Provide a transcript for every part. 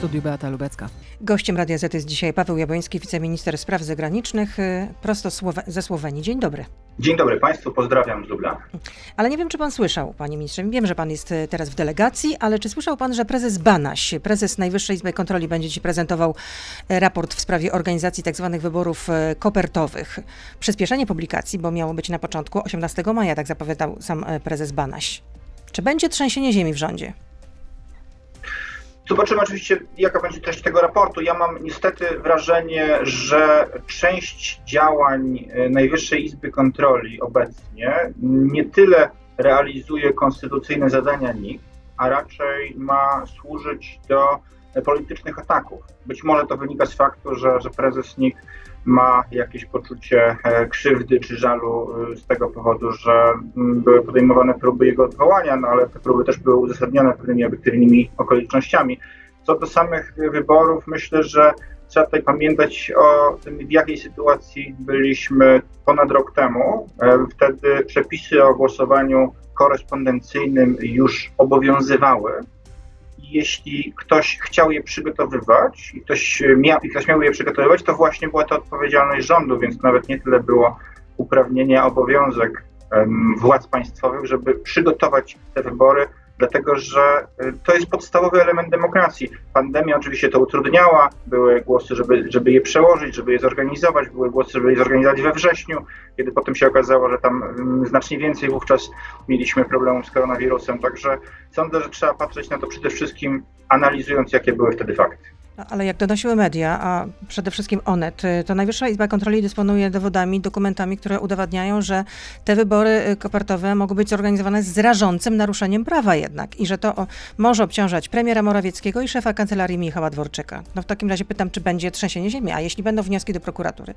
studiu Beata Lubecka. Gościem Radia Z jest dzisiaj Paweł Jabłoński, wiceminister spraw zagranicznych, y, prosto Słowe- ze Słowenii. Dzień dobry. Dzień dobry Państwu, pozdrawiam z Lublana. Ale nie wiem, czy pan słyszał, panie ministrze. Wiem, że pan jest y, teraz w delegacji, ale czy słyszał pan, że prezes Banaś, prezes Najwyższej Izby Kontroli, będzie ci prezentował e, raport w sprawie organizacji tzw. wyborów e, kopertowych? Przyspieszenie publikacji, bo miało być na początku 18 maja, tak zapowiadał sam prezes Banaś. Czy będzie trzęsienie ziemi w rządzie? Zobaczymy oczywiście, jaka będzie treść tego raportu. Ja mam niestety wrażenie, że część działań e, Najwyższej Izby Kontroli obecnie nie tyle realizuje konstytucyjne zadania NIK, a raczej ma służyć do politycznych ataków. Być może to wynika z faktu, że, że prezes NIK ma jakieś poczucie e, krzywdy czy żalu e, z tego powodu, że mm, były podejmowane próby jego odwołania, no ale te próby też były uzasadnione pewnymi obiektywnymi okolicznościami. Co do samych wyborów, myślę, że trzeba tutaj pamiętać o tym, w jakiej sytuacji byliśmy ponad rok temu. E, Wtedy przepisy o głosowaniu korespondencyjnym już obowiązywały. Jeśli ktoś chciał je przygotowywać i ktoś miał, i ktoś miał je przygotowywać, to właśnie była to odpowiedzialność rządu, więc nawet nie tyle było uprawnienie, obowiązek em, władz państwowych, żeby przygotować te wybory, dlatego że y, to jest podstawowy element demokracji. Pandemia oczywiście to utrudniała, były głosy, żeby, żeby je przełożyć, żeby je zorganizować, były głosy, żeby je zorganizować we wrześniu, kiedy potem się okazało, że tam mm, znacznie więcej wówczas mieliśmy problemów z koronawirusem. Także sądzę, że trzeba patrzeć na to przede wszystkim analizując, jakie były wtedy fakty. Ale jak donosiły media, a przede wszystkim Onet, y, to Najwyższa Izba Kontroli dysponuje dowodami, dokumentami, które udowadniają, że te wybory y, kopertowe mogą być zorganizowane z rażącym naruszeniem prawa jednak i że to może obciążać premiera Morawieckiego i szefa kancelarii Michała Dworczyka. No w takim razie pytam, czy będzie trzęsienie ziemi, a jeśli będą wnioski do prokuratury?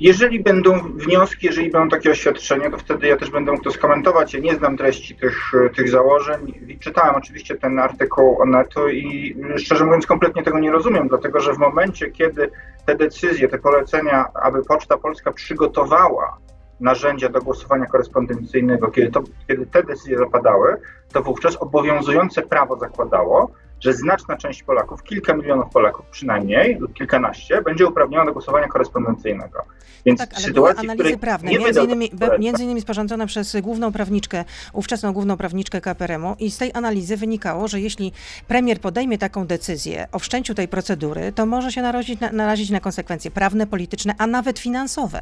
Jeżeli będą wnioski, jeżeli będą takie oświadczenia, to wtedy ja też będę mógł to skomentować. Ja nie znam treści tych, tych założeń. Czytałem oczywiście ten artykuł Onetu i szczerze mówiąc kompletnie tego nie rozumiem, dlatego że w momencie, kiedy te decyzje, te polecenia, aby Poczta Polska przygotowała narzędzia do głosowania korespondencyjnego, kiedy, to, kiedy te decyzje zapadały, to wówczas obowiązujące prawo zakładało, że znaczna część Polaków, kilka milionów Polaków przynajmniej, lub kilkanaście, będzie uprawniona do głosowania korespondencyjnego. Więc Tak, ale sytuacji, analizy prawne, między innymi, poleceń, między innymi sporządzone przez główną prawniczkę, ówczesną główną prawniczkę KPRM-u i z tej analizy wynikało, że jeśli premier podejmie taką decyzję o wszczęciu tej procedury, to może się narazić na, narazić na konsekwencje prawne, polityczne, a nawet finansowe.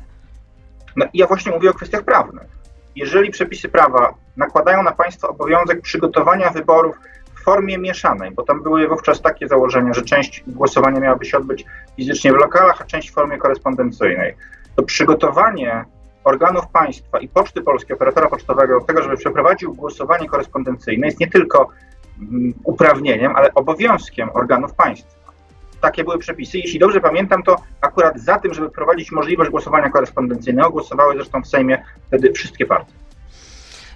No, ja właśnie mówię o kwestiach prawnych. Jeżeli przepisy prawa nakładają na państwo obowiązek przygotowania wyborów w formie mieszanej, bo tam były wówczas takie założenia, że część głosowania miałaby się odbyć fizycznie w lokalach, a część w formie korespondencyjnej, to przygotowanie organów państwa i Poczty Polskiej, operatora pocztowego do tego, żeby przeprowadził głosowanie korespondencyjne jest nie tylko mm, uprawnieniem, ale obowiązkiem organów państwa. Takie były przepisy. Jeśli dobrze pamiętam, to akurat za tym, żeby prowadzić możliwość głosowania korespondencyjnego, głosowały zresztą w Sejmie wtedy wszystkie partie.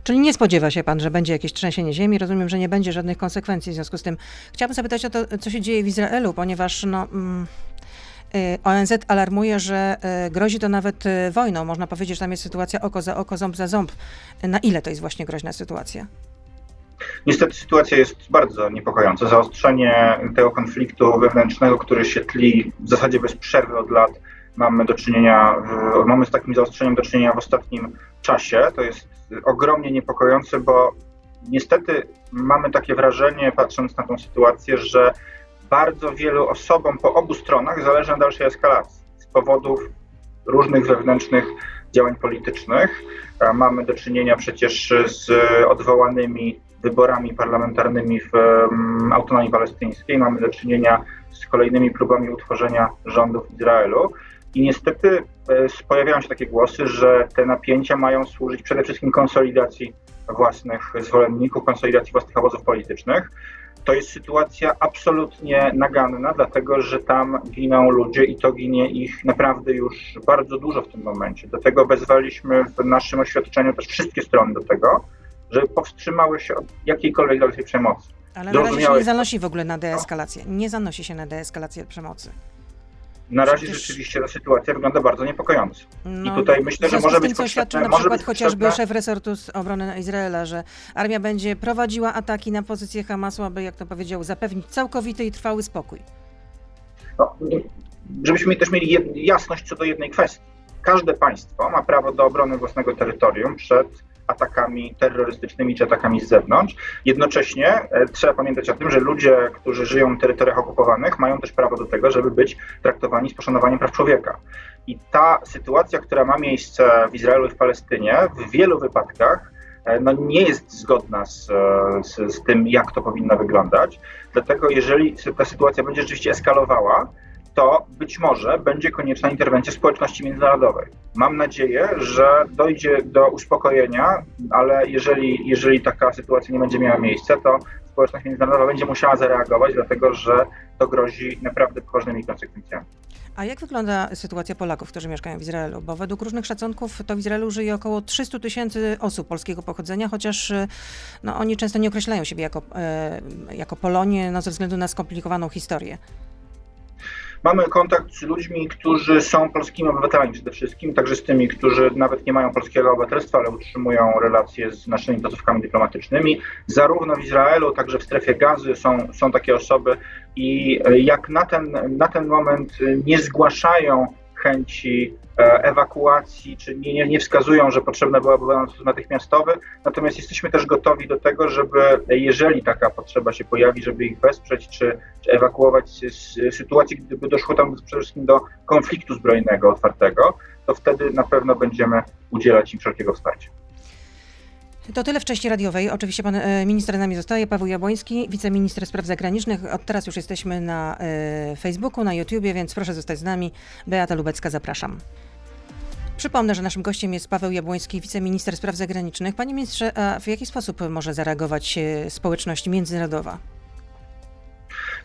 Czyli nie spodziewa się pan, że będzie jakieś trzęsienie ziemi. Rozumiem, że nie będzie żadnych konsekwencji w związku z tym. Chciałabym zapytać o to, co się dzieje w Izraelu, ponieważ no, mm, y, ONZ alarmuje, że y, grozi to nawet y, wojną. Można powiedzieć, że tam jest sytuacja oko za oko, ząb za ząb. Na ile to jest właśnie groźna sytuacja? Niestety sytuacja jest bardzo niepokojąca. Zaostrzenie tego konfliktu wewnętrznego, który się tli w zasadzie bez przerwy od lat, mamy do czynienia, mamy z takim zaostrzeniem do czynienia w ostatnim czasie. To jest ogromnie niepokojące, bo niestety mamy takie wrażenie, patrząc na tą sytuację, że bardzo wielu osobom po obu stronach zależy na dalszej eskalacji z powodów różnych wewnętrznych działań politycznych. Mamy do czynienia przecież z odwołanymi wyborami parlamentarnymi w em, autonomii palestyńskiej. Mamy do czynienia z kolejnymi próbami utworzenia rządu w Izraelu. I niestety e, pojawiają się takie głosy, że te napięcia mają służyć przede wszystkim konsolidacji własnych zwolenników, konsolidacji własnych obozów politycznych. To jest sytuacja absolutnie naganna, dlatego że tam giną ludzie i to ginie ich naprawdę już bardzo dużo w tym momencie. Dlatego wezwaliśmy w naszym oświadczeniu też wszystkie strony do tego, żeby powstrzymały się od jakiejkolwiek dalszej przemocy. Ale na razie się nie zanosi w ogóle na deeskalację. Nie zanosi się na deeskalację przemocy. Na razie Przecież... rzeczywiście ta sytuacja wygląda bardzo niepokojąco. No, I tutaj myślę, że może być co świadczy na przykład chociażby szef resortu obrony Izraela, że armia będzie prowadziła ataki na pozycję Hamasu, aby, jak to powiedział, zapewnić całkowity i trwały spokój. No, żebyśmy też mieli jasność co do jednej kwestii. Każde państwo ma prawo do obrony własnego terytorium przed atakami terrorystycznymi czy atakami z zewnątrz. Jednocześnie e, trzeba pamiętać o tym, że ludzie, którzy żyją na terytoriach okupowanych, mają też prawo do tego, żeby być traktowani z poszanowaniem praw człowieka. I ta sytuacja, która ma miejsce w Izraelu i w Palestynie, w wielu wypadkach e, no, nie jest zgodna z, e, z, z tym, jak to powinno wyglądać. Dlatego, jeżeli ta sytuacja będzie rzeczywiście eskalowała, to być może będzie konieczna interwencja społeczności międzynarodowej. Mam nadzieję, że dojdzie do uspokojenia, ale jeżeli, jeżeli taka sytuacja nie będzie miała miejsca, to społeczność międzynarodowa będzie musiała zareagować, dlatego że to grozi naprawdę poważnymi konsekwencjami. A jak wygląda sytuacja Polaków, którzy mieszkają w Izraelu? Bo według różnych szacunków to w Izraelu żyje około 300 tysięcy osób polskiego pochodzenia, chociaż no, oni często nie określają siebie jako, e, jako Polonie no, ze względu na skomplikowaną historię. Mamy kontakt z ludźmi, którzy są polskimi obywatelami przede wszystkim, także z tymi, którzy nawet nie mają polskiego obywatelstwa, ale utrzymują relacje z naszymi placówkami dyplomatycznymi. Zarówno w Izraelu, także w strefie gazy są, są takie osoby i jak na ten, na ten moment nie zgłaszają chęci e, ewakuacji, czy nie, nie wskazują, że potrzebna byłaby pomoc natychmiastowy, natomiast jesteśmy też gotowi do tego, żeby jeżeli taka potrzeba się pojawi, żeby ich wesprzeć, czy, czy ewakuować z sytuacji, gdyby doszło tam przede wszystkim do konfliktu zbrojnego otwartego, to wtedy na pewno będziemy udzielać im wszelkiego wsparcia. To tyle wcześniej radiowej. Oczywiście pan e, minister z nami zostaje, Paweł Jabłoński, wiceminister spraw zagranicznych. Od teraz już jesteśmy na e, Facebooku, na YouTubie, więc proszę zostać z nami. Beata Lubecka, zapraszam. Przypomnę, że naszym gościem jest Paweł Jabłoński, wiceminister spraw zagranicznych. Panie ministrze, a w jaki sposób może zareagować e, społeczność międzynarodowa?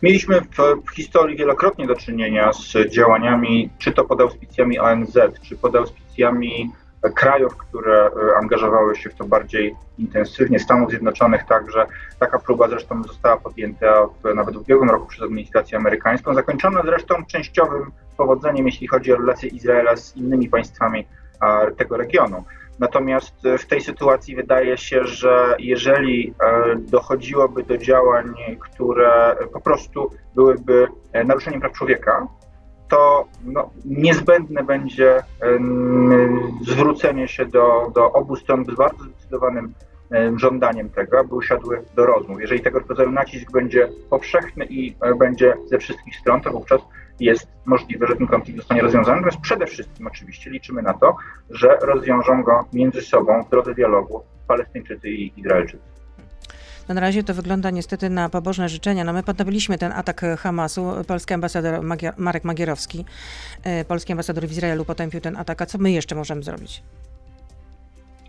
Mieliśmy w, w, historii wielokrotnie do czynienia z działaniami, czy to pod auspicjami ONZ, czy pod auspicjami krajów, które e, angażowały się w to bardziej intensywnie, Stanów Zjednoczonych także. Taka próba zresztą została podjęta w, nawet w ubiegłym roku przez administrację amerykańską, zakończona zresztą częściowym powodzeniem, jeśli chodzi o relacje Izraela z innymi państwami tego regionu. Natomiast w tej sytuacji wydaje się, że jeżeli e, dochodziłoby do działań, które po prostu byłyby e, naruszeniem praw człowieka, to no, niezbędne będzie zwrócenie się do, do obu stron z bardzo zdecydowanym żądaniem tego, aby usiadły do rozmów. Jeżeli tego rodzaju nacisk będzie powszechny i e, będzie ze wszystkich stron, to wówczas jest możliwe, że ten konflikt zostanie rozwiązany. Natomiast przede wszystkim oczywiście liczymy na to, że rozwiążą go między sobą w drodze dialogu Palestyńczycy i Izraelczycy. Na razie to wygląda niestety na pobożne życzenia. No my potępiliśmy ten atak Hamasu. Polski ambasador Magier, Marek Magierowski, e, polski ambasador w Izraelu potępił ten atak. A co my jeszcze możemy zrobić?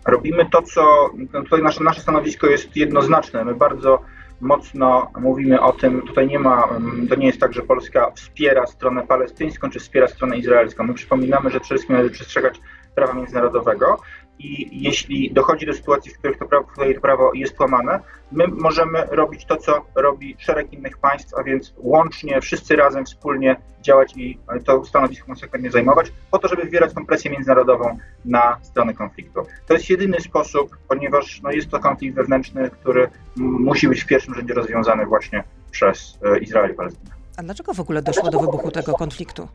Robimy to, co no tutaj nasze, nasze stanowisko jest jednoznaczne. My bardzo mocno mówimy o tym, tutaj nie ma, to nie jest tak, że Polska wspiera stronę palestyńską, czy wspiera stronę izraelską. My przypominamy, że przede wszystkim należy przestrzegać prawa międzynarodowego i jeśli dochodzi do sytuacji, w których to prawo, prawo jest łamane, my możemy robić to, co robi szereg innych państw, a więc łącznie, wszyscy razem, wspólnie działać i to stanowisko konsekwentnie zajmować, po to, żeby wywierać tą presję międzynarodową na stronę konfliktu. To jest jedyny sposób, ponieważ no, jest to konflikt wewnętrzny, który musi być w pierwszym rzędzie rozwiązany właśnie przez e, Izrael i Palestynę. A dlaczego w ogóle doszło do wybuchu tego konfliktu?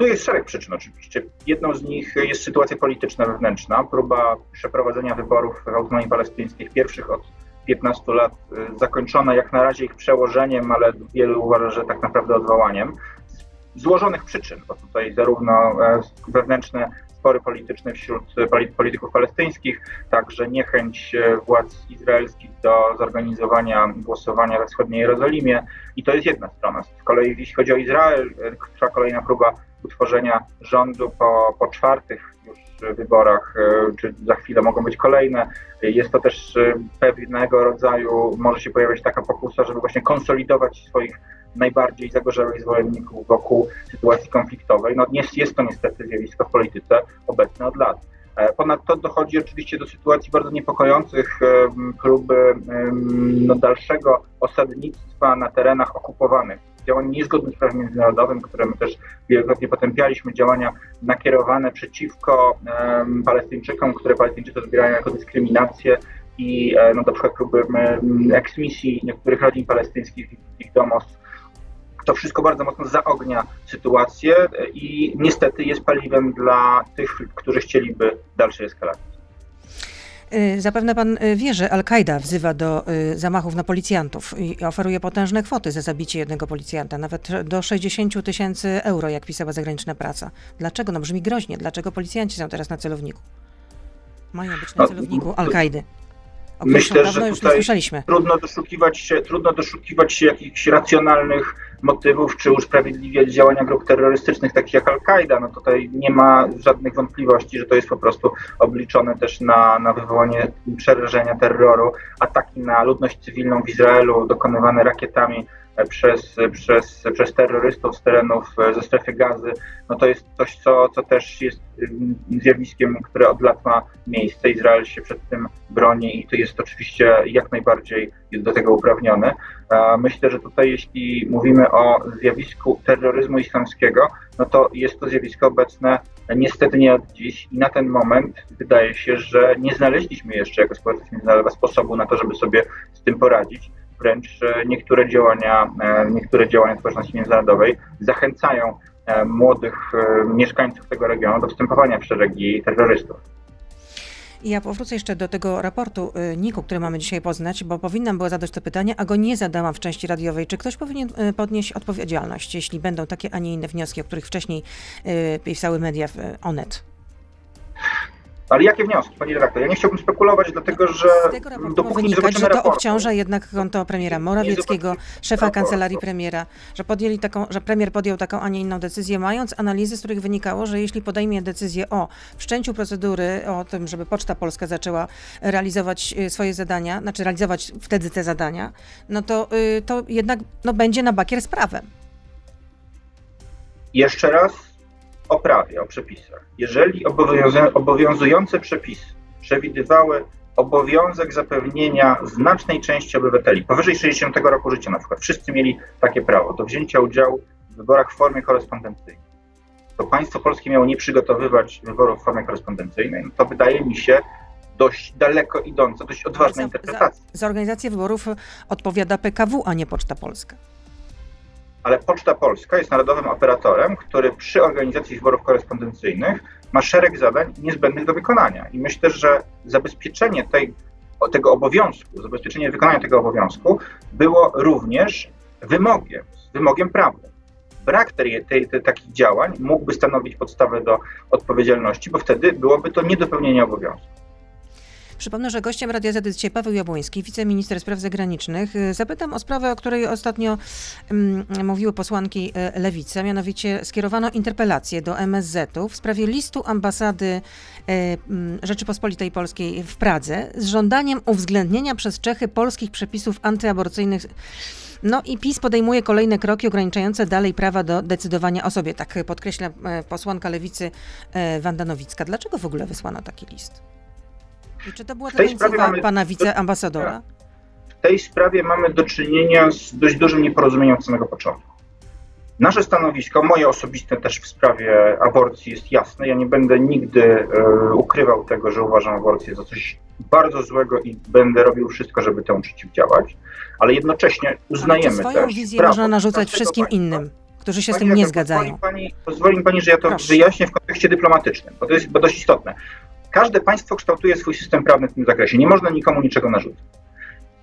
Tu jest szereg przyczyn oczywiście. Jedną z nich jest sytuacja polityczna wewnętrzna, próba przeprowadzenia wyborów w autonomii palestyńskiej, pierwszych od 15 lat, y, zakończona jak na razie ich przełożeniem, ale wielu uważa, że tak naprawdę odwołaniem. Z złożonych przyczyn, bo tutaj zarówno e, wewnętrzne spory polityczne wśród polityków palestyńskich, także niechęć e, władz izraelskich do zorganizowania głosowania we wschodniej Jerozolimie. I to jest jedna strona. Z kolei jeśli chodzi o Izrael, e, trwa kolejna próba utworzenia rządu po, po czwartych już wyborach, e, czy za chwilę mogą być kolejne. Jest to też e, pewnego rodzaju, może się pojawiać taka pokusa, żeby właśnie konsolidować swoich najbardziej zagorzałych zwolenników wokół sytuacji konfliktowej. No jest, jest to niestety zjawisko w polityce obecne od lat. E, ponadto dochodzi oczywiście do sytuacji bardzo niepokojących, próby no, dalszego osadnictwa na terenach okupowanych działań niezgodnych z prawem międzynarodowym, które my też wielokrotnie potępialiśmy, działania nakierowane przeciwko um, Palestyńczykom, które Palestyńczycy odbierają jako dyskryminację i e, no, na przykład próby eksmisji niektórych rodzin palestyńskich w ich domostw. To wszystko bardzo mocno zaognia sytuację i niestety jest paliwem dla tych, którzy chcieliby dalszej eskalacji. Y, zapewne pan y, wie, że Al-Kaida wzywa do y, zamachów na policjantów i oferuje potężne kwoty za zabicie jednego policjanta, nawet do 60 tysięcy euro, jak pisała zagraniczna praca. Dlaczego? No brzmi groźnie. Dlaczego policjanci są teraz na celowniku? Mają być na celowniku Al-Kaidy. Myślę, że tutaj trudno doszukiwać, się, trudno doszukiwać się jakichś racjonalnych motywów, czy usprawiedliwiać działania grup terrorystycznych takich jak Al-Kaida. No tutaj nie ma żadnych wątpliwości, że to jest po prostu obliczone też na, na wywołanie przerażenia terroru. Ataki na ludność cywilną w Izraelu dokonywane rakietami przez, przez, przez terrorystów z terenów ze strefy gazy, no to jest coś, co, co też jest zjawiskiem, które od lat ma miejsce. Izrael się przed tym broni i to jest oczywiście jak najbardziej jest do tego uprawniony. Myślę, że tutaj jeśli mówimy o zjawisku terroryzmu islamskiego, no to jest to zjawisko obecne niestety nie od dziś i na ten moment wydaje się, że nie znaleźliśmy jeszcze jako społeczeństwo międzynarodowe sposobu na to, żeby sobie z tym poradzić wręcz e, niektóre działania, e, niektóre działania społeczności międzynarodowej zachęcają e, młodych mieszkańców tego regionu do wstępowania w szeregi terrorystów. Ja powrócę jeszcze do tego raportu NIK-u, który mamy dzisiaj poznać, bo powinnam była zadać to pytanie, a go nie zadałam w części radiowej. Czy ktoś powinien podnieść odpowiedzialność, jeśli będą takie, a nie inne wnioski, o których wcześniej pisały media w Onet? Ale jakie wnioski, pani redaktor? Ja nie chciałbym spekulować, dlatego że Z tego raportu wynikać, że to raportu, obciąża jednak konto premiera Morawieckiego, szefa raportu. kancelarii premiera, że, podjęli taką, że premier podjął taką, a nie inną decyzję, mając analizy, z których wynikało, że jeśli podejmie decyzję o wszczęciu procedury, o tym, żeby Poczta Polska zaczęła realizować y, swoje zadania, znaczy realizować wtedy te zadania, no to, y, to jednak no, będzie na bakier z prawem. Jeszcze raz o prawie, o przepisach. Jeżeli obowiązujące przepisy przewidywały obowiązek zapewnienia znacznej części obywateli powyżej 60 roku życia, na przykład wszyscy mieli takie prawo do wzięcia udziału w wyborach w formie korespondencyjnej, to państwo polskie miało nie przygotowywać wyborów w formie korespondencyjnej, no to wydaje mi się dość daleko idąca, dość odważna za, interpretacja. Za, za organizację wyborów odpowiada PKW, a nie Poczta Polska ale Poczta Polska jest narodowym operatorem, który przy organizacji wyborów korespondencyjnych ma szereg zadań niezbędnych do wykonania. I myślę, że zabezpieczenie tej, tego obowiązku, zabezpieczenie wykonania tego obowiązku było również wymogiem, wymogiem prawnym. Brak tej, tej, tej, takich działań mógłby stanowić podstawę do odpowiedzialności, bo wtedy byłoby to niedopełnienie obowiązku. Przypomnę, że gościem Radia Z dzisiaj Paweł Jabłoński, wiceminister spraw zagranicznych. Zapytam o sprawę, o której ostatnio mm, mówiły posłanki e, Lewicy, mianowicie skierowano interpelację do MSZ-u w sprawie listu ambasady e, mm, Rzeczypospolitej Polskiej w Pradze z żądaniem uwzględnienia przez Czechy polskich przepisów antyaborcyjnych no i PiS podejmuje kolejne kroki ograniczające dalej prawa do decydowania o sobie. Tak podkreśla e, posłanka lewicy Wanda Nowicka. Dlaczego w ogóle wysłano taki list? I czy to była tendencja pana wiceambasadora? W tej sprawie mamy do czynienia z dość dużym nieporozumieniem od samego początku. Nasze stanowisko, moje osobiste też w sprawie aborcji jest jasne. Ja nie będę nigdy e, ukrywał tego, że uważam aborcję za coś bardzo złego i będę robił wszystko, żeby temu przeciwdziałać, ale jednocześnie uznajemy ale swoją też wizję można narzucać wszystkim państwa. innym, którzy się pani, z tym nie zgadzają. Pozwoli pani, pozwoli mi pani, że ja to Proszę. wyjaśnię w kontekście dyplomatycznym, bo to jest bo dość istotne. Każde państwo kształtuje swój system prawny w tym zakresie. Nie można nikomu niczego narzucić.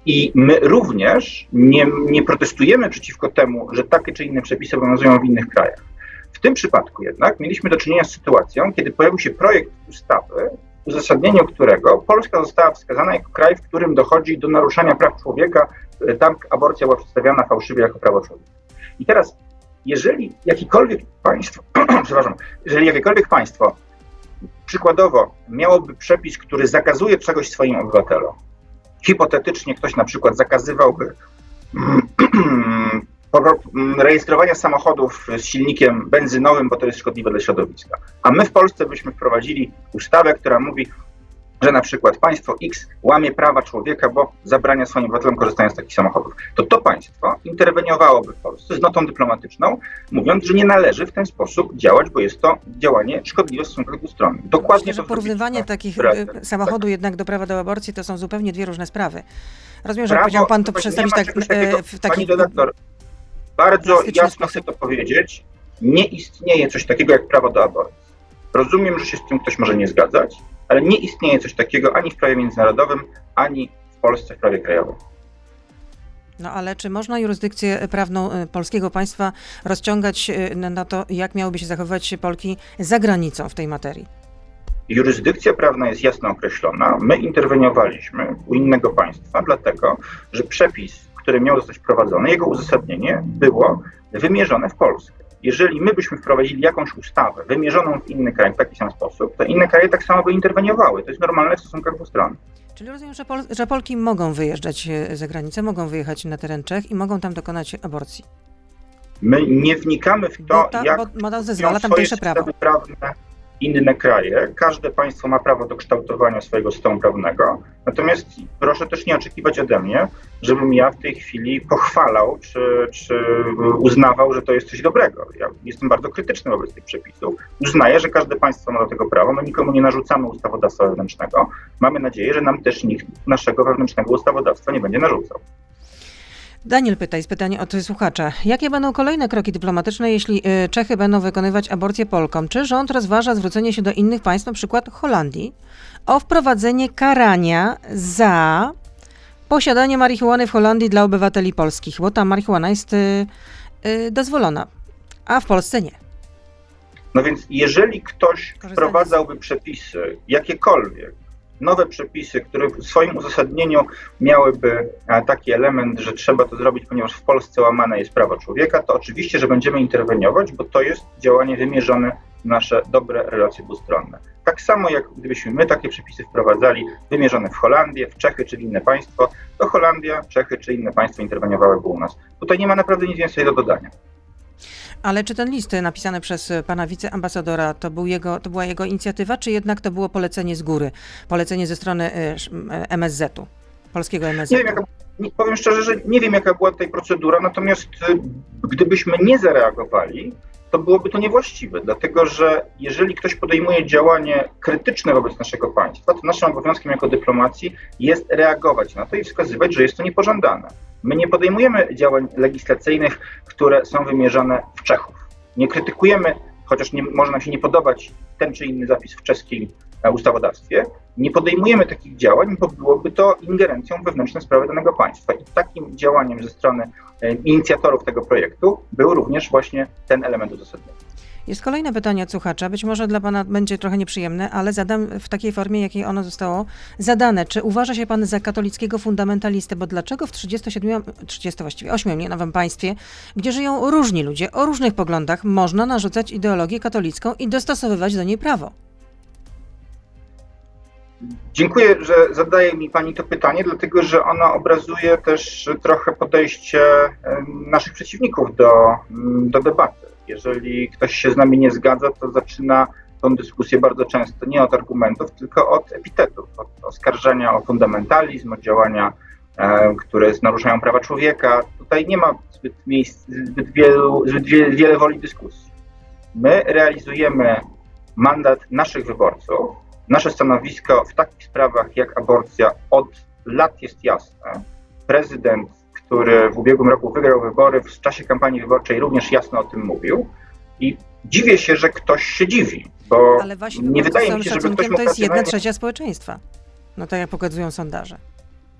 I my również nie, nie protestujemy przeciwko temu, że takie czy inne przepisy obowiązują w innych krajach. W tym przypadku jednak mieliśmy do czynienia z sytuacją, kiedy pojawił się projekt ustawy, w uzasadnieniu którego Polska została wskazana jako kraj, w którym dochodzi do naruszania praw człowieka. Tam aborcja była przedstawiana fałszywie jako prawo człowieka. I teraz, jeżeli jakikolwiek państwo, przepraszam, jeżeli jakiekolwiek państwo Przykładowo, miałoby przepis, który zakazuje czegoś swoim obywatelom. Hipotetycznie ktoś na przykład zakazywałby rejestrowania samochodów z silnikiem benzynowym, bo to jest szkodliwe dla środowiska. A my w Polsce byśmy wprowadzili ustawę, która mówi, że na przykład państwo X łamie prawa człowieka, bo zabrania swoim obywatelom korzystania z takich samochodów, to to państwo interweniowałoby w Polsce z notą dyplomatyczną, mówiąc, że nie należy w ten sposób działać, bo jest to działanie szkodliwe w stosunkach dwustronnych. Dokładnie Myślę, że porównywanie takich y, samochodu tak. jednak do prawa do aborcji to są zupełnie dwie różne sprawy. Rozumiem, że Prawo, powiedział pan to przedstawić tak, takiego, w taki... Pani redaktor, bardzo jasno chcę to powiedzieć. Nie istnieje coś takiego jak prawo do aborcji. Rozumiem, że się z tym ktoś może nie zgadzać, ale nie istnieje coś takiego ani w prawie międzynarodowym, ani w Polsce w prawie krajowym. No ale czy można jurysdykcję prawną y, polskiego państwa rozciągać y, na to, jak miałyby się zachowywać Polki za granicą w tej materii? Jurysdykcja prawna jest jasno określona. My interweniowaliśmy u innego państwa, dlatego że przepis, który miał zostać wprowadzony, jego uzasadnienie było wymierzone w Polskę jeżeli my byśmy wprowadzili jakąś ustawę wymierzoną w inny kraj w taki sam sposób, to inne kraje tak samo by interweniowały. To jest normalne w stosunkach dwustronnych. Czyli rozumiem, że, Pol że Polki mogą wyjeżdżać e, za granicę, mogą wyjechać na teren Czech i mogą tam dokonać aborcji. My nie wnikamy w to, bo ta, jak bo zezwala tamtejsze prawo. prawne inne kraje. Każde państwo ma prawo do kształtowania swojego systemu prawnego. Natomiast proszę też nie oczekiwać ode mnie, żebym ja w tej chwili pochwalał czy, czy uznawał, że to jest coś dobrego. Ja jestem bardzo krytyczny wobec tych przepisów. Uznaję, że każde państwo ma do tego prawo. My nikomu nie narzucamy ustawodawstwa wewnętrznego. Mamy nadzieję, że nam też nikt naszego wewnętrznego ustawodawstwa nie będzie narzucał. Daniel pyta, jest pytanie od słuchacza. Jakie będą kolejne kroki dyplomatyczne, jeśli y, Czechy będą wykonywać aborcję Polkom? Czy rząd rozważa zwrócenie się do innych państw, na przykład Holandii, o wprowadzenie karania za posiadanie marihuany w Holandii dla obywateli polskich, bo tam marihuana jest y, y, dozwolona, a w Polsce nie. No więc jeżeli ktoś wprowadzałby przepisy, jakiekolwiek, nowe przepisy, które w swoim uzasadnieniu miałyby e, taki element, że trzeba to zrobić, ponieważ w Polsce łamane jest prawo człowieka, to oczywiście, że będziemy interweniować, bo to jest działanie wymierzone w nasze dobre relacje dwustronne. Tak samo jak gdybyśmy my takie przepisy wprowadzali wymierzone w Holandię, w Czechy czy w inne państwo, to Holandia, Czechy czy inne państwo interweniowałyby u nas. Tutaj nie ma naprawdę nic więcej do dodania. Ale czy ten list napisany przez pana wiceambasadora to, był jego, to była jego inicjatywa, czy jednak to było polecenie z góry, polecenie ze strony y, MSZ-u, polskiego MSZ-u? Nie wiem, jaka, powiem szczerze, że nie wiem, jaka była tutaj procedura, natomiast y, gdybyśmy nie zareagowali, to byłoby to niewłaściwe, dlatego że jeżeli ktoś podejmuje działanie krytyczne wobec naszego państwa, to naszym obowiązkiem jako dyplomacji jest reagować na to i wskazywać, że jest to niepożądane. My nie podejmujemy działań legislacyjnych, które są wymierzone w Czechów. Nie krytykujemy, chociaż nie, może nam się nie podobać ten czy inny zapis w czeskim e, ustawodawstwie, nie podejmujemy takich działań, bo byłoby to ingerencją wewnętrzne sprawy danego państwa. I takim działaniem ze strony e, inicjatorów tego projektu był również właśnie ten element uzasadnienia. Jest kolejne pytanie od słuchacza. Być może dla Pana będzie trochę nieprzyjemne, ale zadam w takiej formie, jakiej ono zostało zadane. Czy uważa się Pan za katolickiego fundamentalistę? Bo dlaczego w 37, 30 właściwie 8 nie, nowym państwie, gdzie żyją różni ludzie o różnych poglądach, można narzucać ideologię katolicką i dostosowywać do niej prawo? Dziękuję, że zadaje mi Pani to pytanie, dlatego że ono obrazuje też trochę podejście naszych przeciwników do, do debaty. Jeżeli ktoś się z nami nie zgadza, to zaczyna tą dyskusję bardzo często nie od argumentów, tylko od epitetów, od oskarżenia o fundamentalizm, od działania, e, które naruszają prawa człowieka. Tutaj nie ma zbyt, miejsc, zbyt, wielu, zbyt wie, wiele woli dyskusji. My realizujemy mandat naszych wyborców. Nasze stanowisko w takich sprawach jak aborcja od lat jest jasne. Prezydent który w ubiegłym roku wygrał wybory, w czasie kampanii wyborczej również jasno o tym mówił. I dziwię się, że ktoś się dziwi, bo Ale nie wydaje mi się, żeby ktoś mógł... To jest jedna trzecia społeczeństwa. No tak jak pokazują sondaże.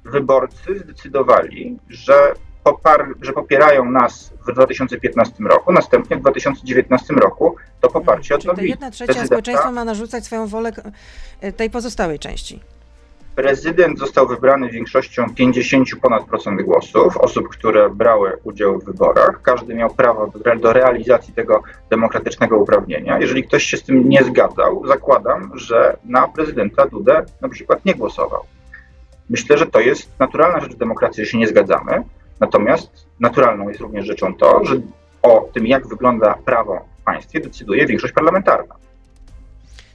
Wyborcy zdecydowali, że, popar, że popierają nas w 2015 roku, następnie w 2019 roku to poparcie hmm, odnowili. Czyli ta jedna trzecia społeczeństwa ma narzucać swoją wolę tej pozostałej części. Prezydent został wybrany większością 50 ponad procent głosów, osób, które brały udział w wyborach. Każdy miał prawo do realizacji tego demokratycznego uprawnienia. Jeżeli ktoś się z tym nie zgadzał, zakładam, że na prezydenta Dudę na przykład nie głosował. Myślę, że to jest naturalna rzecz w demokracji, że się nie zgadzamy. Natomiast naturalną jest również rzeczą to, że o tym, jak wygląda prawo w państwie, decyduje większość parlamentarna.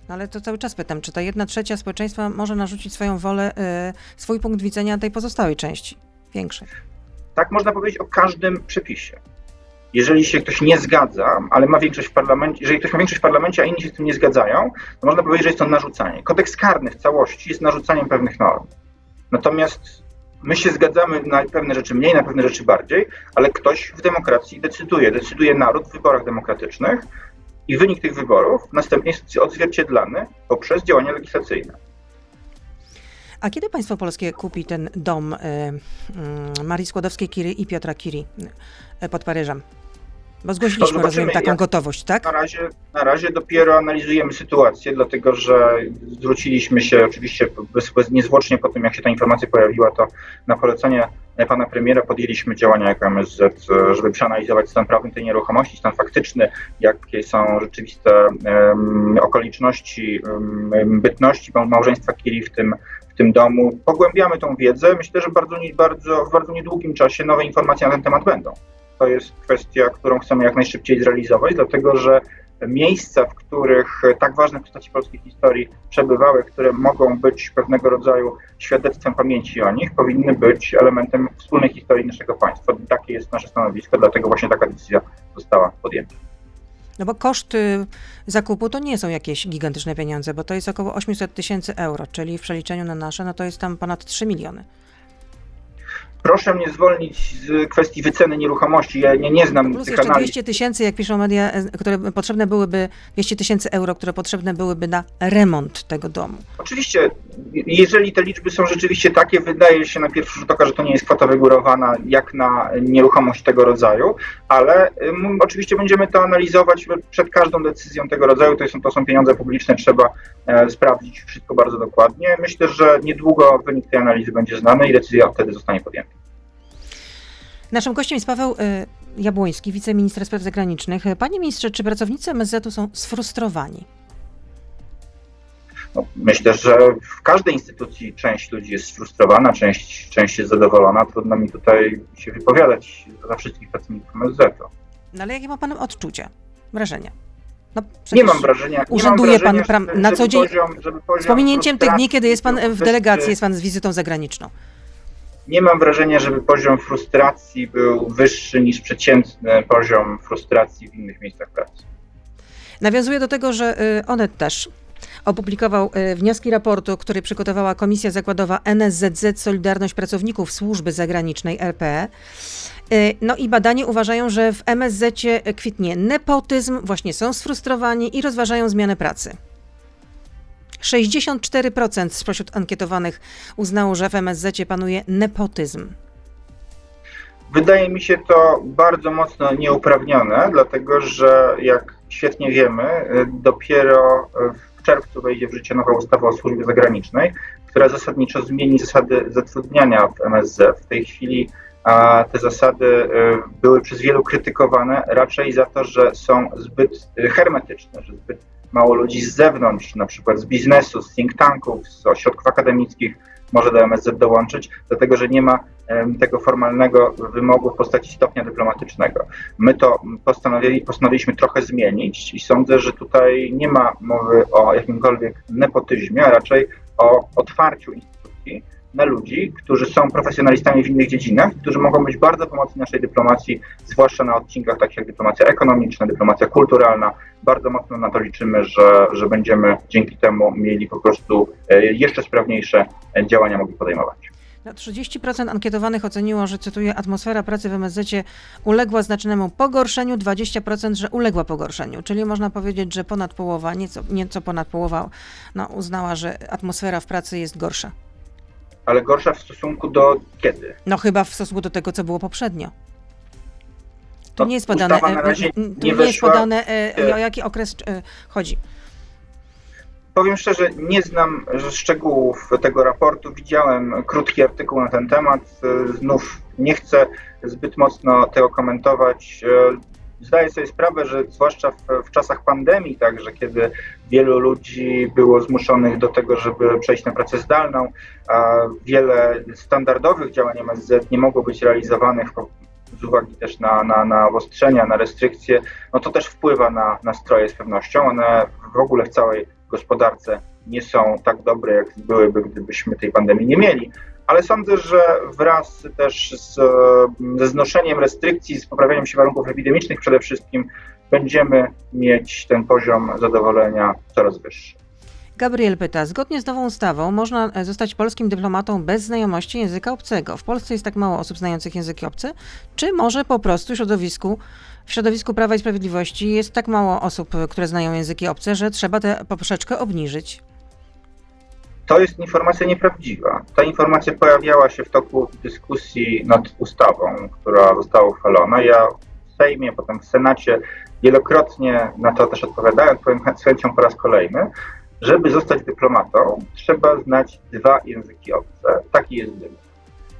No ale to cały czas pytam, czy ta jedna trzecia społeczeństwa może narzucić swoją wolę, y, swój punkt widzenia tej pozostałej części, większej? Tak można powiedzieć o każdym przepisie. Jeżeli się ktoś nie zgadza, ale ma większość w parlamencie, jeżeli ktoś ma większość w parlamencie, a inni się z tym nie zgadzają, to można powiedzieć, że jest to narzucanie. Kodeks karny w całości jest narzucaniem pewnych norm. Natomiast my się zgadzamy na pewne rzeczy mniej, na pewne rzeczy bardziej, ale ktoś w demokracji decyduje. Decyduje naród w wyborach demokratycznych i wynik tych wyborów następnie jest odzwierciedlany poprzez działania legislacyjne. A kiedy państwo polskie kupi ten dom y, y, Marii Skłodowskiej-Curie i Piotra Curie y, pod Paryżem? Bo zgłosiliśmy, No, rozumiem, taką gotowość, tak? Na razie, na razie dopiero analizujemy sytuację, dlatego że zwróciliśmy się oczywiście bez, bez, niezwłocznie po tym, jak się ta informacja pojawiła, to na polecenie pana premiera podjęliśmy działania jako MSZ, żeby przeanalizować stan prawny tej nieruchomości, stan faktyczny, jakie są rzeczywiste em, okoliczności em, bytności mał- małżeństwa Kiri w tym, w tym domu. Pogłębiamy tą wiedzę. Myślę, że bardzo, bardzo, w bardzo niedługim czasie nowe informacje na ten temat będą to jest kwestia, którą chcemy jak najszybciej zrealizować, dlatego że miejsca, w których tak ważne postaci polskiej historii przebywały, które mogą być pewnego rodzaju świadectwem pamięci o nich, powinny być elementem wspólnej historii naszego państwa. Takie jest nasze stanowisko, dlatego właśnie taka decyzja została podjęta. No bo koszty zakupu to nie są jakieś gigantyczne pieniądze, bo to jest około 800 tysięcy euro, czyli w przeliczeniu na nasze, no to jest tam ponad 3 miliony. Proszę mnie zwolnić z kwestii wyceny nieruchomości. Ja nie, nie znam Plus tych jeszcze analiz. 200 tysięcy, jak piszą media, e, które potrzebne byłyby, 200 tysięcy euro, które potrzebne byłyby na remont tego domu. Oczywiście, jeżeli te liczby są rzeczywiście takie, wydaje się na pierwszy rzut oka, że to nie jest kwota wygórowana jak na nieruchomość tego rodzaju, ale ym, oczywiście będziemy to analizować przed każdą decyzją tego rodzaju. To są, to są pieniądze publiczne, trzeba e, sprawdzić wszystko bardzo dokładnie. Myślę, że niedługo wynik tej analizy będzie znany i decyzja wtedy zostanie podjęta. Naszym gościem jest Paweł y, Jabłoński, wiceminister spraw zagranicznych. Panie ministrze, czy pracownicy MSZ-u są sfrustrowani? No, myślę, że w każdej instytucji część ludzi jest sfrustrowana, część, część jest zadowolona. Trudno mi tutaj się wypowiadać za wszystkich pracowników MSZ-u. No ale jakie ma pan odczucia, wrażenia? No, Nie mam wrażenia. urzęduje mam wrażenia, pan na co dzień- Poziom, żeby poziom Z pominięciem tych dni, kiedy jest pan w delegacji, jest pan z wizytą zagraniczną. Nie mam wrażenia, żeby poziom frustracji był wyższy niż przeciętny poziom frustracji w innych miejscach pracy. Nawiązuje do tego, że y, Onet też opublikował y, wnioski raportu, który przygotowała Komisja Zakładowa NSZZ Solidarność Pracowników Służby Zagranicznej RP. Y, No i badani uważają, że w MSZ kwitnie nepotyzm, właśnie są sfrustrowani i rozważają zmianę pracy. 64% spośród ankietowanych uznało, że w MSZ panuje nepotyzm. Wydaje mi się to bardzo mocno nieuprawnione, dlatego że jak świetnie wiemy, dopiero w czerwcu wejdzie w życie nowa ustawa o służbie zagranicznej, która zasadniczo zmieni zasady zatrudniania w MSZ. W tej chwili a te zasady y, były przez wielu krytykowane raczej za to, że są zbyt y, hermetyczne, że zbyt mało ludzi z zewnątrz, na przykład z biznesu, z think tanków, z ośrodków akademickich może do MSZ dołączyć, dlatego że nie ma tego formalnego wymogu w postaci stopnia dyplomatycznego. My to postanowili, postanowiliśmy trochę zmienić i sądzę, że tutaj nie ma mowy o jakimkolwiek nepotyzmie, a raczej o otwarciu instytucji na ludzi, którzy są profesjonalistami w innych dziedzinach, którzy mogą być bardzo pomocni naszej dyplomacji, zwłaszcza na odcinkach takich jak dyplomacja ekonomiczna, dyplomacja kulturalna. Bardzo mocno na to liczymy, że, że będziemy dzięki temu mieli po prostu e, jeszcze sprawniejsze e, działania mogli podejmować. No, 30% ankietowanych oceniło, że cytuję, atmosfera pracy w MSZ uległa znacznemu pogorszeniu, 20% że uległa pogorszeniu. Czyli można powiedzieć, że ponad połowa, nieco, nieco ponad połowa no, uznała, że atmosfera w pracy jest gorsza. Ale gorsza w stosunku do kiedy? No chyba w stosunku do tego, co było poprzednio. Tu To nie jest podane, e, e, tu nie nie jest podane e, E. o jaki okres chodzi. Powiem szczerze, nie znam szczegółów tego raportu. Widziałem krótki artykuł na ten temat. Znów nie chcę zbyt mocno tego komentować. Zdaję sobie sprawę, że zwłaszcza w, w czasach pandemii, także kiedy wielu ludzi było zmuszonych do tego, żeby przejść na pracę zdalną, a wiele standardowych działań MSZ nie mogło być realizowanych z uwagi też na, na, na obostrzenia, na restrykcje, no to też wpływa na nastroje z pewnością. One w ogóle w całej gospodarce nie są tak dobre, jak byłyby, gdybyśmy tej pandemii nie mieli. Ale sądzę, że wraz też z, ze znoszeniem restrykcji, z poprawianiem się warunków epidemicznych przede wszystkim, będziemy mieć ten poziom zadowolenia coraz wyższy. Gabriel pyta, zgodnie z nową ustawą można e, zostać polskim dyplomatą bez znajomości języka obcego. W Polsce jest tak mało osób znających języki obce, czy może po prostu środowisku, w środowisku Prawa i Sprawiedliwości jest tak mało osób, które znają języki obce, że trzeba tę poprzeczkę obniżyć? To jest informacja nieprawdziwa. Ta informacja pojawiała się w toku dyskusji nad ustawą, która została uchwalona. Ja w Sejmie, potem w Senacie wielokrotnie na to też odpowiadałem, powiem z chęcią po raz kolejny, żeby zostać dyplomatą, trzeba znać dwa języki obce. Taki jest wymóg.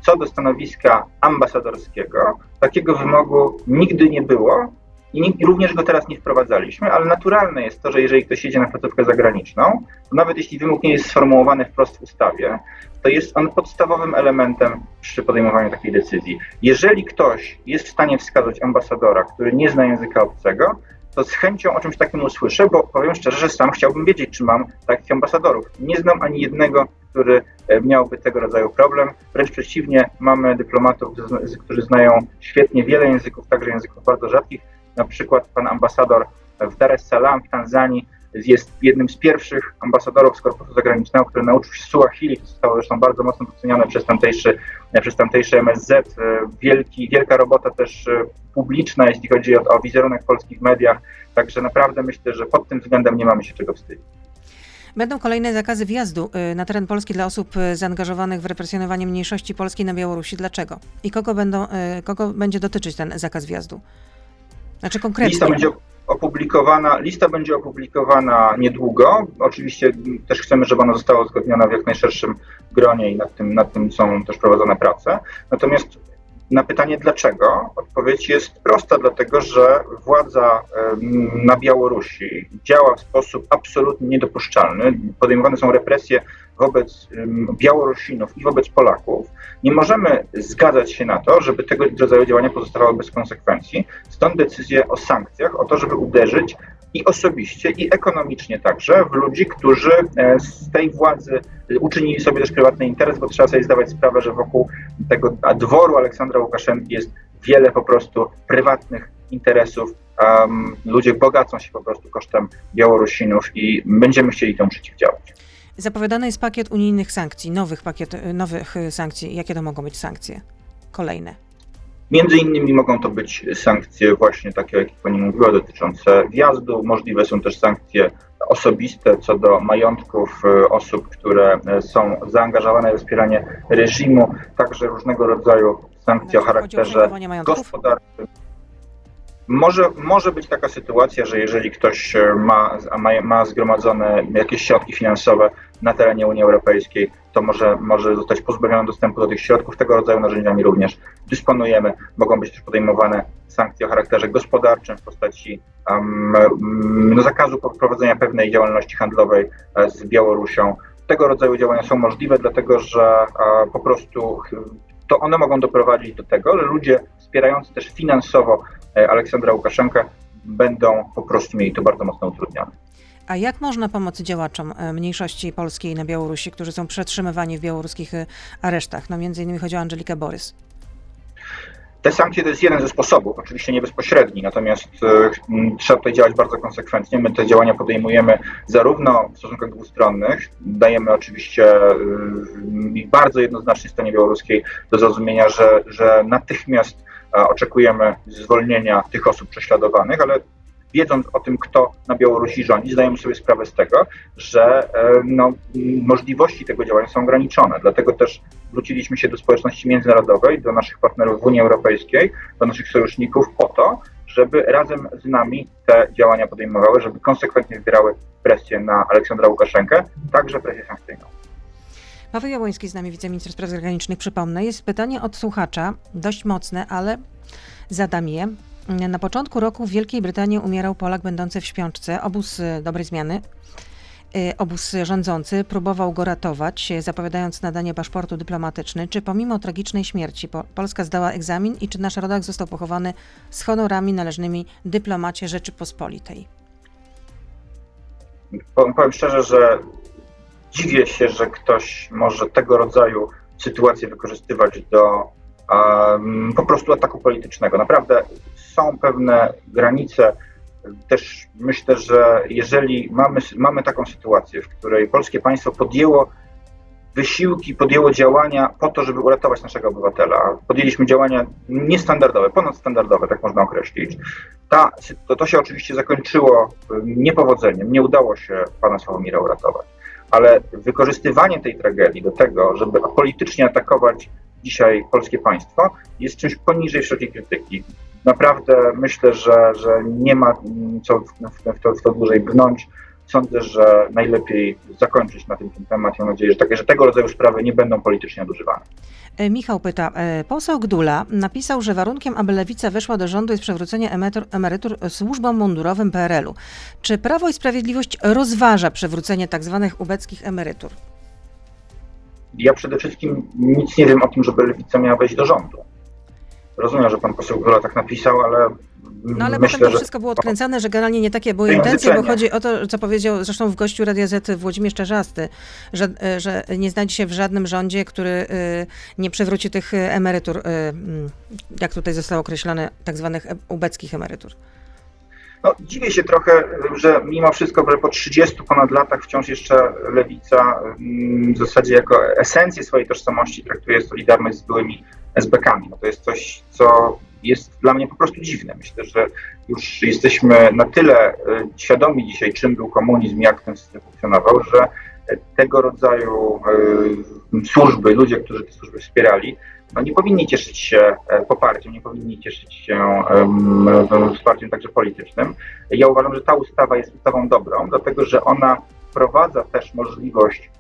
Co do stanowiska ambasadorskiego, takiego wymogu nigdy nie było i również go teraz nie wprowadzaliśmy, ale naturalne jest to, że jeżeli ktoś jedzie na placówkę zagraniczną, to nawet jeśli wymóg nie jest sformułowany wprost w ustawie, to jest on podstawowym elementem przy podejmowaniu takiej decyzji. Jeżeli ktoś jest w stanie wskazać ambasadora, który nie zna języka obcego, to z chęcią o czymś takim usłyszę, bo powiem szczerze, że sam chciałbym wiedzieć, czy mam takich ambasadorów. Nie znam ani jednego, który e, miałby tego rodzaju problem. Wręcz przeciwnie, mamy dyplomatów, którzy znają świetnie wiele języków, także języków bardzo rzadkich. Na przykład pan ambasador w Dar es Salaam w Tanzanii jest jednym z pierwszych ambasadorów z korpusu zagranicznego, który nauczył się Suahili, to zostało zresztą bardzo mocno docenione przez tamtejszy, przez tamtejszy MSZ. E, wielki, wielka robota też e, publiczna, jeśli chodzi o, o wizerunek w polskich mediach, także naprawdę myślę, że pod tym względem nie mamy się czego wstydzić. Będą kolejne zakazy wjazdu y, na teren Polski dla osób y, zaangażowanych w represjonowanie mniejszości polskiej na Białorusi. Dlaczego? I kogo, będą, kogo będzie dotyczyć ten zakaz wjazdu? Znaczy konkretnie. Lista będzie opublikowana, lista będzie opublikowana niedługo. Oczywiście też chcemy, żeby ona została uzgodniona w jak najszerszym gronie i nad tym, nad tym są też prowadzone prace. Natomiast na pytanie dlaczego, odpowiedź jest prosta, dlatego że władza na Białorusi działa w sposób absolutnie niedopuszczalny. Podejmowane są represje wobec Białorusinów i wobec Polaków. Nie możemy zgadzać się na to, żeby tego rodzaju działania pozostawały bez konsekwencji. Stąd decyzję o sankcjach, o to, żeby uderzyć i osobiście, i ekonomicznie także w ludzi, którzy e, z tej władzy uczynili sobie też prywatny interes, bo trzeba sobie zdawać sprawę, że wokół tego dworu Aleksandra Łukaszenki jest wiele po prostu prywatnych interesów. Um, ludzie bogacą się po prostu kosztem Białorusinów i będziemy chcieli temu przeciwdziałać. Zapowiadany jest pakiet unijnych sankcji, nowych, pakiet, nowych sankcji. Jakie to mogą być sankcje? Kolejne. Między innymi mogą to być sankcje właśnie takie, jak Pani mówiła, dotyczące wjazdu. Możliwe są też sankcje osobiste co do majątków e, osób, które są zaangażowane w wspieranie reżimu, także różnego rodzaju sankcje o charakterze gospodarczym. Może, może być taka sytuacja, że jeżeli ktoś e, ma, ma, ma zgromadzone jakieś środki finansowe na terenie Unii Europejskiej, to może, może zostać pozbawiony dostępu do tych środków. Tego rodzaju narzędziami również dysponujemy. Mogą być też podejmowane sankcje o charakterze gospodarczym w postaci um, no, zakazu prowadzenia pewnej działalności handlowej e, z Białorusią. Tego rodzaju działania są możliwe, dlatego że a, po prostu to one mogą doprowadzić do tego, że ludzie wspierający też finansowo Aleksandra Łukaszenkę będą po prostu mieli to bardzo mocno utrudnione. A jak można pomóc działaczom e, mniejszości polskiej na Białorusi, którzy są przetrzymywani w białoruskich e, aresztach? No między innymi chodzi o Angelikę Borys. Te sankcje to jest jeden ze sposobów, oczywiście nie bezpośredni, natomiast y, trzeba tutaj działać bardzo konsekwentnie. My te działania podejmujemy zarówno w stosunkach dwustronnych, dajemy oczywiście y, bardzo jednoznacznie stronie białoruskiej do zrozumienia, że, że natychmiast oczekujemy zwolnienia tych osób prześladowanych, ale wiedząc o tym, kto na Białorusi rządzi, zdajemy sobie sprawę z tego, że e, no, możliwości tego działania są ograniczone. Dlatego też zwróciliśmy się do społeczności międzynarodowej, do naszych partnerów w Unii Europejskiej, do naszych sojuszników po to, żeby razem z nami te działania podejmowały, żeby konsekwentnie zbierały presję na Aleksandra Łukaszenkę, także presję sankcyjną. Paweł Jabłoński z nami, wiceminister spraw zagranicznych. Przypomnę, jest pytanie od słuchacza, dość mocne, ale zadam je. Na początku roku w Wielkiej Brytanii umierał Polak będący w śpiączce. Obóz y, dobrej zmiany, y, obóz rządzący próbował go ratować, zapowiadając nadanie paszportu dyplomatyczny. Czy pomimo tragicznej śmierci Polska zdała egzamin i czy nasz rodak został pochowany z honorami należnymi dyplomacie Rzeczypospolitej? powiem szczerze, że dziwię się, że ktoś może tego rodzaju sytuację wykorzystywać do um, po prostu ataku politycznego. Naprawdę są pewne granice. Też myślę, że jeżeli mamy, mamy taką sytuację, w której polskie państwo podjęło wysiłki, podjęło działania po to, żeby uratować naszego obywatela. Podjęliśmy działania niestandardowe, ponadstandardowe, tak można określić. Ta, to, to się oczywiście zakończyło niepowodzeniem, nie udało się pana Sławomira uratować. Ale wykorzystywanie tej tragedii do tego, żeby politycznie atakować dzisiaj polskie państwo, jest czymś poniżej wszelkiej krytyki. Naprawdę myślę, że, że nie ma co w, w, to, w to dłużej brnąć sądzę, że najlepiej zakończyć na tym, ten temat. Mam nadzieję, że, takie, że tego rodzaju sprawy nie będą politycznie nadużywane. E, Michał pyta, e, poseł Gdula napisał, że warunkiem, aby lewica weszła do rządu jest przywrócenie emerytur, emerytur służbom mundurowym PRL-u. Czy Prawo i Sprawiedliwość rozważa przywrócenie tzw. Tak ubeckich emerytur? Ja przede wszystkim nic nie wiem o tym, żeby lewica miała wejść do rządu. Rozumiem, że pan poseł Gdula tak napisał, ale no ale Myślę, potem to wszystko było odkręcane, że generalnie nie takie były intencje, bo chodzi o to, co powiedział zresztą w gościu Radia Z Włodzimierz Czarzasty, że, że nie znajdzie się w żadnym rządzie, który y, nie przywróci tych emerytur, y, mm, jak tutaj zostało określone, tak zwanych ubeckich emerytur. No, dziwię się trochę, że mimo wszystko, że po 30 ponad latach wciąż jeszcze lewica mm, w zasadzie jako esencję swojej tożsamości traktuje solidarność z byłymi SBK-ami. No to jest coś, co jest dla mnie po prostu dziwne. Myślę, że już jesteśmy na tyle e, świadomi dzisiaj, czym był komunizm, jak ten system funkcjonował, że tego rodzaju e, służby, ludzie, którzy te służby wspierali, no nie powinni cieszyć się e, poparciem, nie powinni cieszyć się wsparciem także politycznym. Ja uważam, że ta ustawa jest ustawą dobrą, dlatego że ona wprowadza też możliwość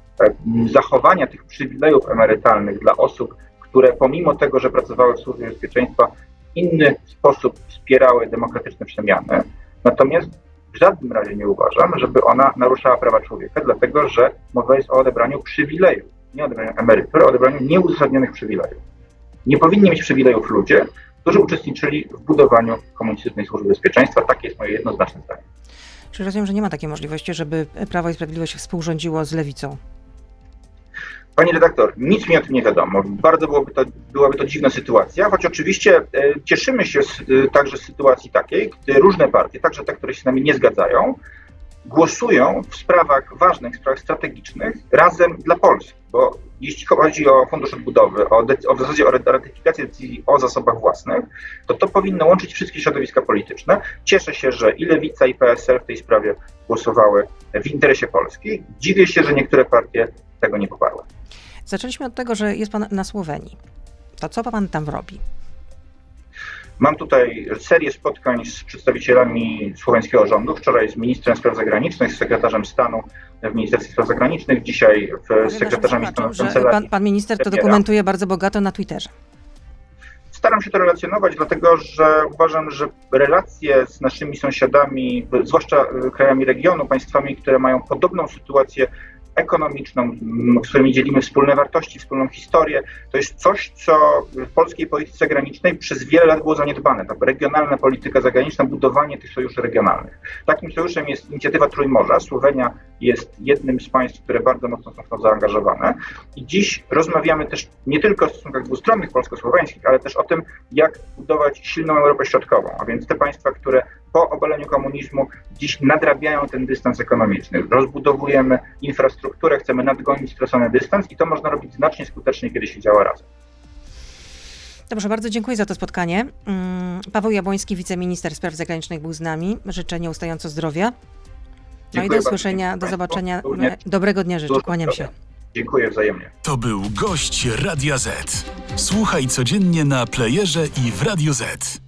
zachowania tych przywilejów emerytalnych dla osób, które pomimo tego, że pracowały w służbie bezpieczeństwa, inny sposób wspierały demokratyczne przemiany. Natomiast w żadnym razie nie uważam, żeby ona naruszała prawa człowieka, dlatego że mowa jest o odebraniu przywilejów, nie odebraniu emerytur, o odebraniu nieuzasadnionych przywilejów. Nie powinni mieć przywilejów ludzie, którzy uczestniczyli w budowaniu komunistycznej służby bezpieczeństwa. Takie jest moje jednoznaczne zdanie. Czy rozumiem, że nie ma takiej możliwości, żeby Prawo i Sprawiedliwość współrządziło z lewicą? Pani redaktor, nic mi o tym nie wiadomo. Bardzo byłoby to, byłaby to dziwna sytuacja, choć oczywiście e, cieszymy się z, e, także z sytuacji takiej, gdy różne partie, także te, które się z nami nie zgadzają, głosują w sprawach ważnych, w sprawach strategicznych razem dla Polski. Bo jeśli chodzi o Fundusz Odbudowy, o, o w zasadzie o ratyfikację decyzji o zasobach własnych, to to powinno łączyć wszystkie środowiska polityczne. Cieszę się, że i Lewica, i PSL w tej sprawie głosowały w interesie Polski. Dziwię się, że niektóre partie tego nie poparły. Zaczęliśmy od tego, że jest pan na Słowenii. To co pan tam robi? Mam tutaj serię spotkań z przedstawicielami słoweńskiego rządu. Wczoraj z ministrem spraw zagranicznych, z sekretarzem stanu w Ministerstwie Spraw Zagranicznych, dzisiaj z sekretarzami stanu w kancelarii. Pan, pan minister to dokumentuje bardzo bogato na Twitterze. Staram się to relacjonować, dlatego że uważam, że relacje z naszymi sąsiadami, zwłaszcza krajami regionu, państwami, które mają podobną sytuację ekonomiczną, z którymi dzielimy wspólne wartości, wspólną historię. To jest coś, co w polskiej polityce zagranicznej przez wiele lat było zaniedbane. Ta regionalna polityka zagraniczna, budowanie tych sojuszy regionalnych. Takim sojuszem jest inicjatywa Trójmorza. Słowenia jest jednym z państw, które bardzo mocno są w to zaangażowane. I dziś rozmawiamy też nie tylko o stosunkach dwustronnych polsko-słoweńskich, ale też o tym, jak budować silną Europę Środkową, a więc te państwa, które po obaleniu komunizmu dziś nadrabiają ten dystans ekonomiczny. Rozbudowujemy infrastrukturę, chcemy nadgonić stracony dystans i to można robić znacznie skuteczniej, kiedy się działa razem. Dobrze, bardzo dziękuję za to spotkanie. Mm, Paweł Jabłoński, wiceminister spraw zagranicznych był z nami. Życzę nieustająco zdrowia. No dziękuję i do usłyszenia, do zobaczenia. Dobrego dnia życzę, kłaniam się. Dziękuję wzajemnie. To był gość Radia Z. Słuchaj codziennie na playerze i w Radio Z.